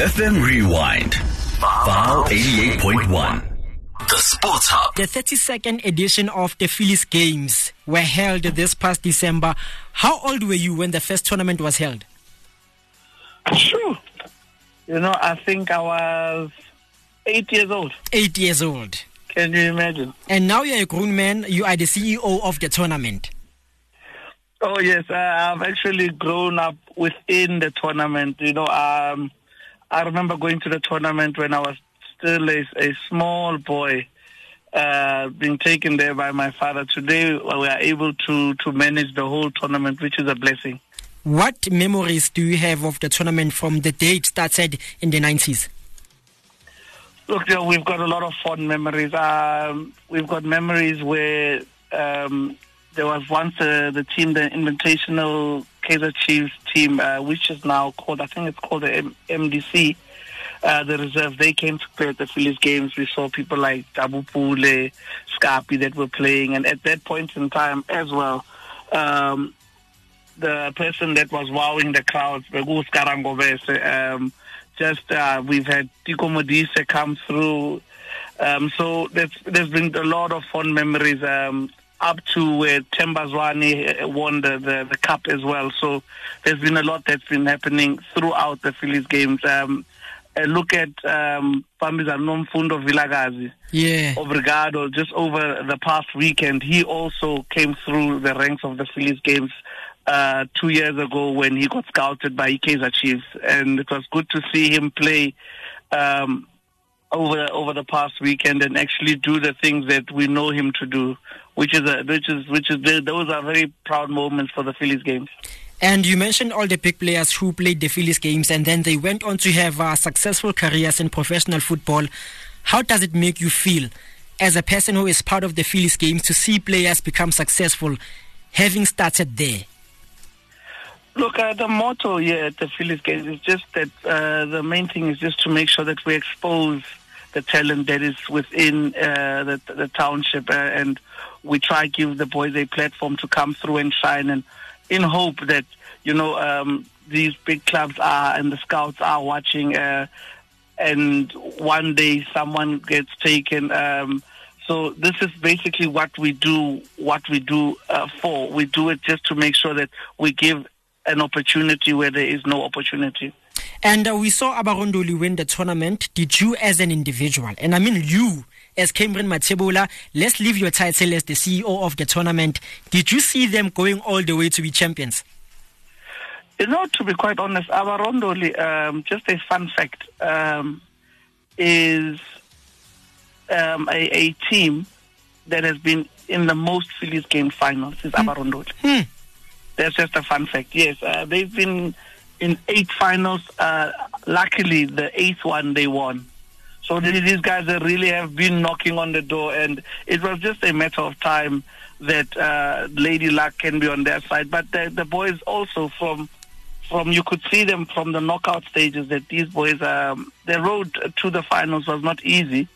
FM Rewind. File 88.1. The Sports Hub. The 32nd edition of the Philly's Games were held this past December. How old were you when the first tournament was held? Sure. You know, I think I was eight years old. Eight years old. Can you imagine? And now you're a grown man, you are the CEO of the tournament. Oh, yes. Uh, I've actually grown up within the tournament. You know, um, I remember going to the tournament when I was still a, a small boy, uh, being taken there by my father. Today, we are able to, to manage the whole tournament, which is a blessing. What memories do you have of the tournament from the day it started in the 90s? Look, you know, we've got a lot of fond memories. Um, we've got memories where um, there was once uh, the team, the Invitational Kaizer Chiefs team, uh, which is now called, I think it's called the M- MDC, uh, the reserve. They came to play at the Philly's games. We saw people like Tabu Pule, Scapi that were playing. And at that point in time as well, um, the person that was wowing the crowds, Karangobese, um, just uh, we've had Teko Modise come through. Um, so there's, there's been a lot of fond memories um, up to where Tembazwani won the, the, the, cup as well. So there's been a lot that's been happening throughout the Philly's games. Um, look at um, Pambizano Mfundo Vilakazi yeah. Obrigado just over the past weekend. He also came through the ranks of the Philly's games uh, two years ago when he got scouted by Kaizer Chiefs, and it was good to see him play um, over over the past weekend and actually do the things that we know him to do, which is a, which is which is those are very proud moments for the Philly's games. And you mentioned all the big players who played the Philly's games, and then they went on to have uh, successful careers in professional football. How does it make you feel? As a person who is part of the Philly's games, to see players become successful, having started there. Look, uh, the motto here at the Philly's Games is just that uh, the main thing is just to make sure that we expose the talent that is within uh, the, the, township uh, and we try to give the boys a platform to come through and shine and in hope that, you know, um, these big clubs are and the scouts are watching uh, and one day someone gets taken. Um, so this is basically what we do, what we do uh, for. We do it just to make sure that we give an opportunity where there is no opportunity. And uh, we saw Abarondoli win the tournament. Did you, as an individual, and I mean you, as Cameron Mathebula, let's leave your title as the CEO of the tournament. Did you see them going all the way to be champions? You know, to be quite honest, Abarondoli, um, just a fun fact, um, is um, a, a, team that has been in the most Philly's game finals is mm. Abarondoli. Hmm. That's just a fun fact. Yes, uh, they've been in eight finals. Uh, luckily, the eighth one they won. So these guys really have been knocking on the door, and it was just a matter of time that uh, Lady Luck can be on their side. But the, the boys also from from you could see them from the knockout stages that these boys um, the road to the finals was not easy,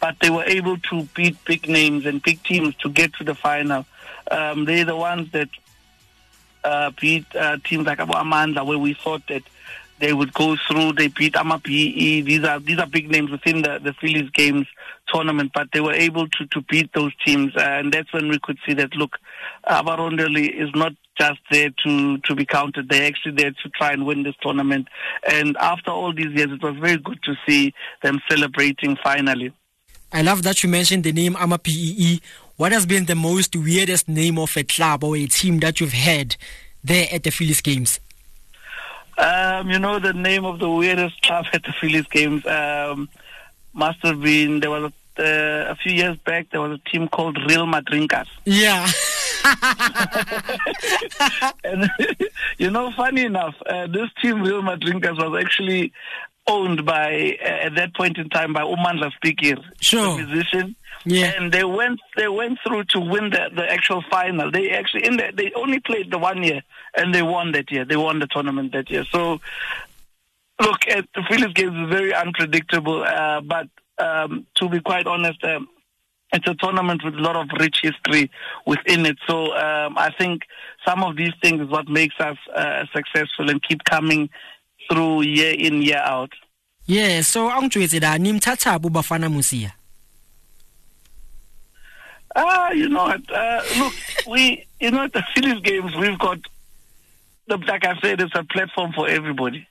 but they were able to beat big names and big teams to get to the final. Um, they're the ones that uh, beat uh, teams like Abu Amandla, where we thought that they would go through. They beat Amapi. These are these are big names within the the Philly's games tournament, but they were able to to beat those teams, uh, and that's when we could see that look, Abarondeli is not just there to to be counted. They're actually there to try and win this tournament. And after all these years, it was very good to see them celebrating finally. I love that you mentioned the name Amapi. What has been the most weirdest name of a club or a team that you've had there at the Philly's games? Um, you know, the name of the weirdest club at the Philly's games um, must have been, there was a, uh, a, few years back, there was a team called Real Madrincas. Yeah. and, you know, funny enough, uh, this team, Real Madrincas, was actually owned by, uh, at that point in time, by Umandla Spikir, sure. the musician. Yeah. And they went they went through to win the, the actual final. They actually in the, they only played the one year and they won that year. They won the tournament that year. So look, at the Philly's games is very unpredictable. Uh, but um, to be quite honest, um, it's a tournament with a lot of rich history within it. So um, I think some of these things is what makes us uh, successful and keep coming through year in year out. yeah so angitshwetse la nimthatha bubafana musia Ah, you know what? Uh, look, we, you know, the Philly's games, we've got, like I said, it's a platform for everybody.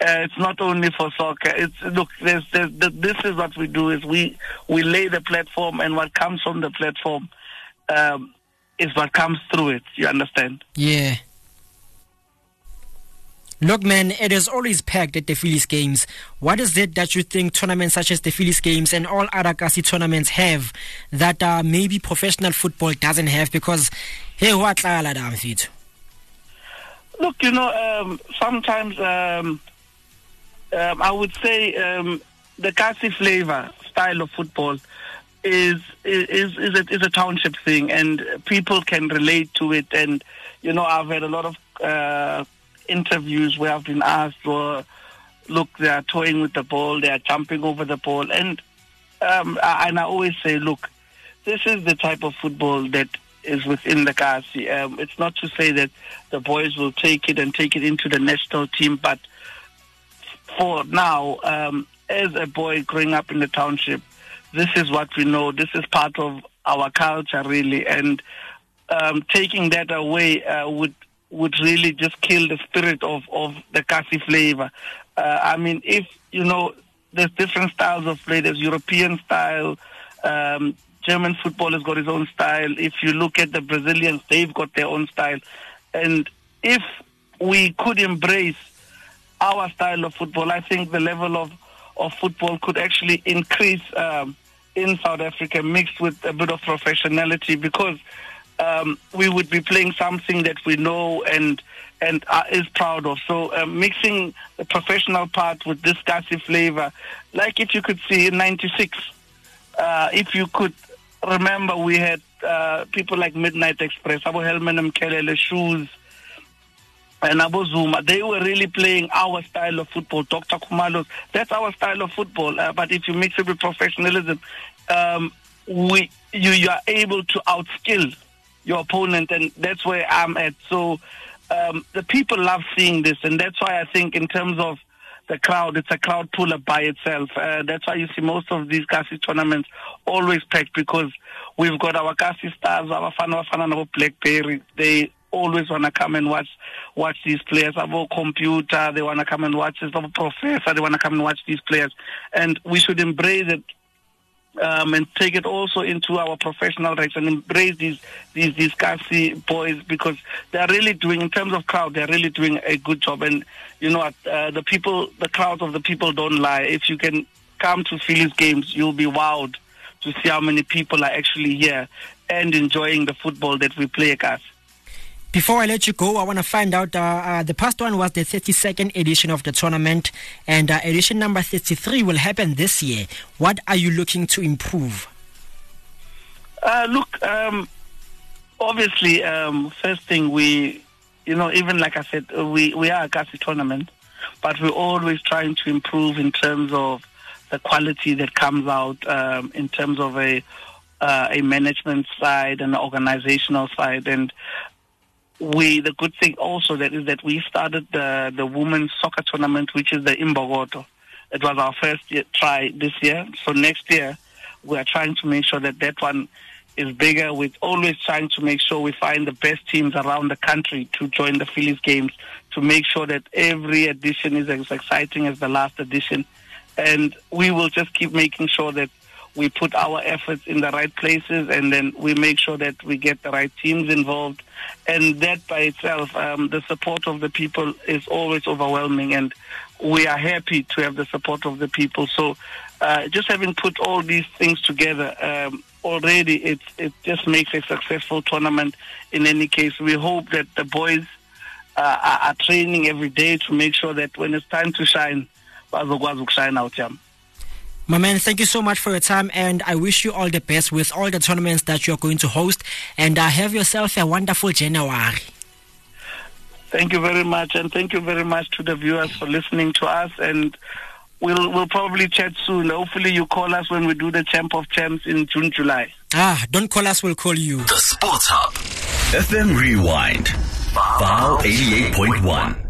Uh, it's not only for soccer. It's look. There's, there's, this is what we do: is we we lay the platform, and what comes from the platform um, is what comes through it. You understand? Yeah. Look, man, it is always packed at the Philly's games. What is it that you think tournaments such as the Philly's games and all other Kasi tournaments have that uh, maybe professional football doesn't have? Because, hey, what Look, you know, um, sometimes um, um, I would say um, the Kasi flavor style of football is is is a, is a township thing, and people can relate to it. And you know, I've had a lot of uh, interviews where I've been asked, well, look, they are toying with the ball, they are jumping over the ball. And, um, I, and I always say, look, this is the type of football that is within the Kasi. Um, it's not to say that the boys will take it and take it into the national team, but for now, um, as a boy growing up in the township, this is what we know. This is part of our culture, really. And um, taking that away uh, would would really just kill the spirit of, of the Kasi flavor. Uh, I mean, if, you know, there's different styles of play. There's European style. Um, German football has got its own style. If you look at the Brazilians, they've got their own style. And if we could embrace our style of football, I think the level of, of football could actually increase um, in South Africa, mixed with a bit of professionality, because um, we would be playing something that we know and and is proud of. So uh, mixing the professional part with this Kasi flavor, like if you could see in '96, uh, if you could remember, we had uh, people like Midnight Express, Abu Helman Mkhalele, Shoes, and Abu Zuma. They were really playing our style of football. Dr. Khumalos, that's our style of football. Uh, but if you mix it with professionalism, um, we you, you are able to outskill your opponent, and that's where I'm at. So um, the people love seeing this, and that's why I think in terms of the crowd, it's a crowd puller by itself. Uh, that's why you see most of these Kasi tournaments always packed because we've got our Kasi stars, our fan, our fan, our Blackberry. They always want to come and watch watch these players. Our computer, they want to come and watch this. Our professor, they want to come and watch these players. And we should embrace it um, and take it also into our professional ranks and embrace these these these Kasi boys because they're really doing in terms of crowd they're really doing a good job and you know uh, the people the crowd of the people don't lie if you can come to Philly's games you'll be wowed to see how many people are actually here and enjoying the football that we play guys. Before I let you go, I want to find out uh, uh, the past one was the 32nd edition of the tournament, and uh, edition number 33 will happen this year. What are you looking to improve? Uh, look, um, obviously, um, first thing we, you know, even like I said, we, we are a Kasi tournament, but we're always trying to improve in terms of the quality that comes out, um, in terms of a uh, a management side and an organizational side. And we the good thing also that is that we started the the women's soccer tournament, which is the Imbokodo. It was our first year, try this year. So next year, we are trying to make sure that that one is bigger. We're always trying to make sure we find the best teams around the country to join the Philly's games to make sure that every edition is as exciting as the last edition. And we will just keep making sure that we put our efforts in the right places and then we make sure that we get the right teams involved. And that by itself, um, the support of the people is always overwhelming and we are happy to have the support of the people. So uh, just having put all these things together, um, already it, it just makes a successful tournament. In any case, we hope that the boys uh, are, training every day to make sure that when it's time to shine, bazokwazi out jam. My man, thank you so much for your time, and I wish you all the best with all the tournaments that you're going to host. And uh, have yourself a wonderful January. Thank you very much, and thank you very much to the viewers for listening to us. And we'll we'll probably chat soon. Hopefully, you call us when we do the Champ of Champs in June, July. Ah, don't call us. We'll call you. The Sports Hub, FM Rewind, File eighty eight point one.